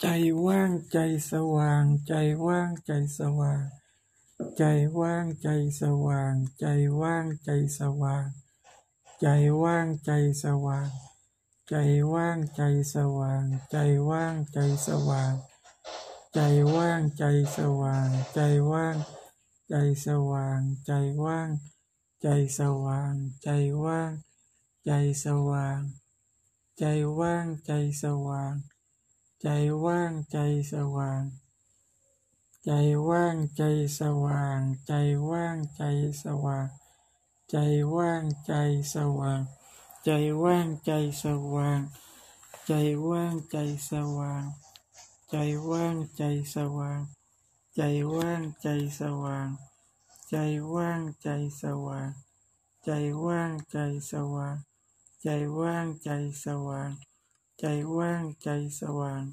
ใจว่างใจสว่าง ใจว่างใจสว่าง ใจว่างใจสว่าง ใจว่างใจสว่าง ใจว่างใจสว่าง ใจว่างใจสว่าง ใจว่างใจสว่าง ใจว่างใจสว่าง ใจว่างใจสว่าง ใจว่าง ใจสว่าง ใจว่าง ใจสว่าง ใจว่างใจสว่าง ใจว่างใจสว่าง ใจว่างใจสว่าง ใจว่างใจสว่าง ใจว่างใจสว่าง ใจว่างใจสว่าง ใจว่างใจสว่าง ใจว่างใจสว่าง ใจว่างใจสว่าง ใจว่างใจสว่าง ใจว่างใจสว่าง ใจว่างใจสว่าง ใจว่างใจสว่าง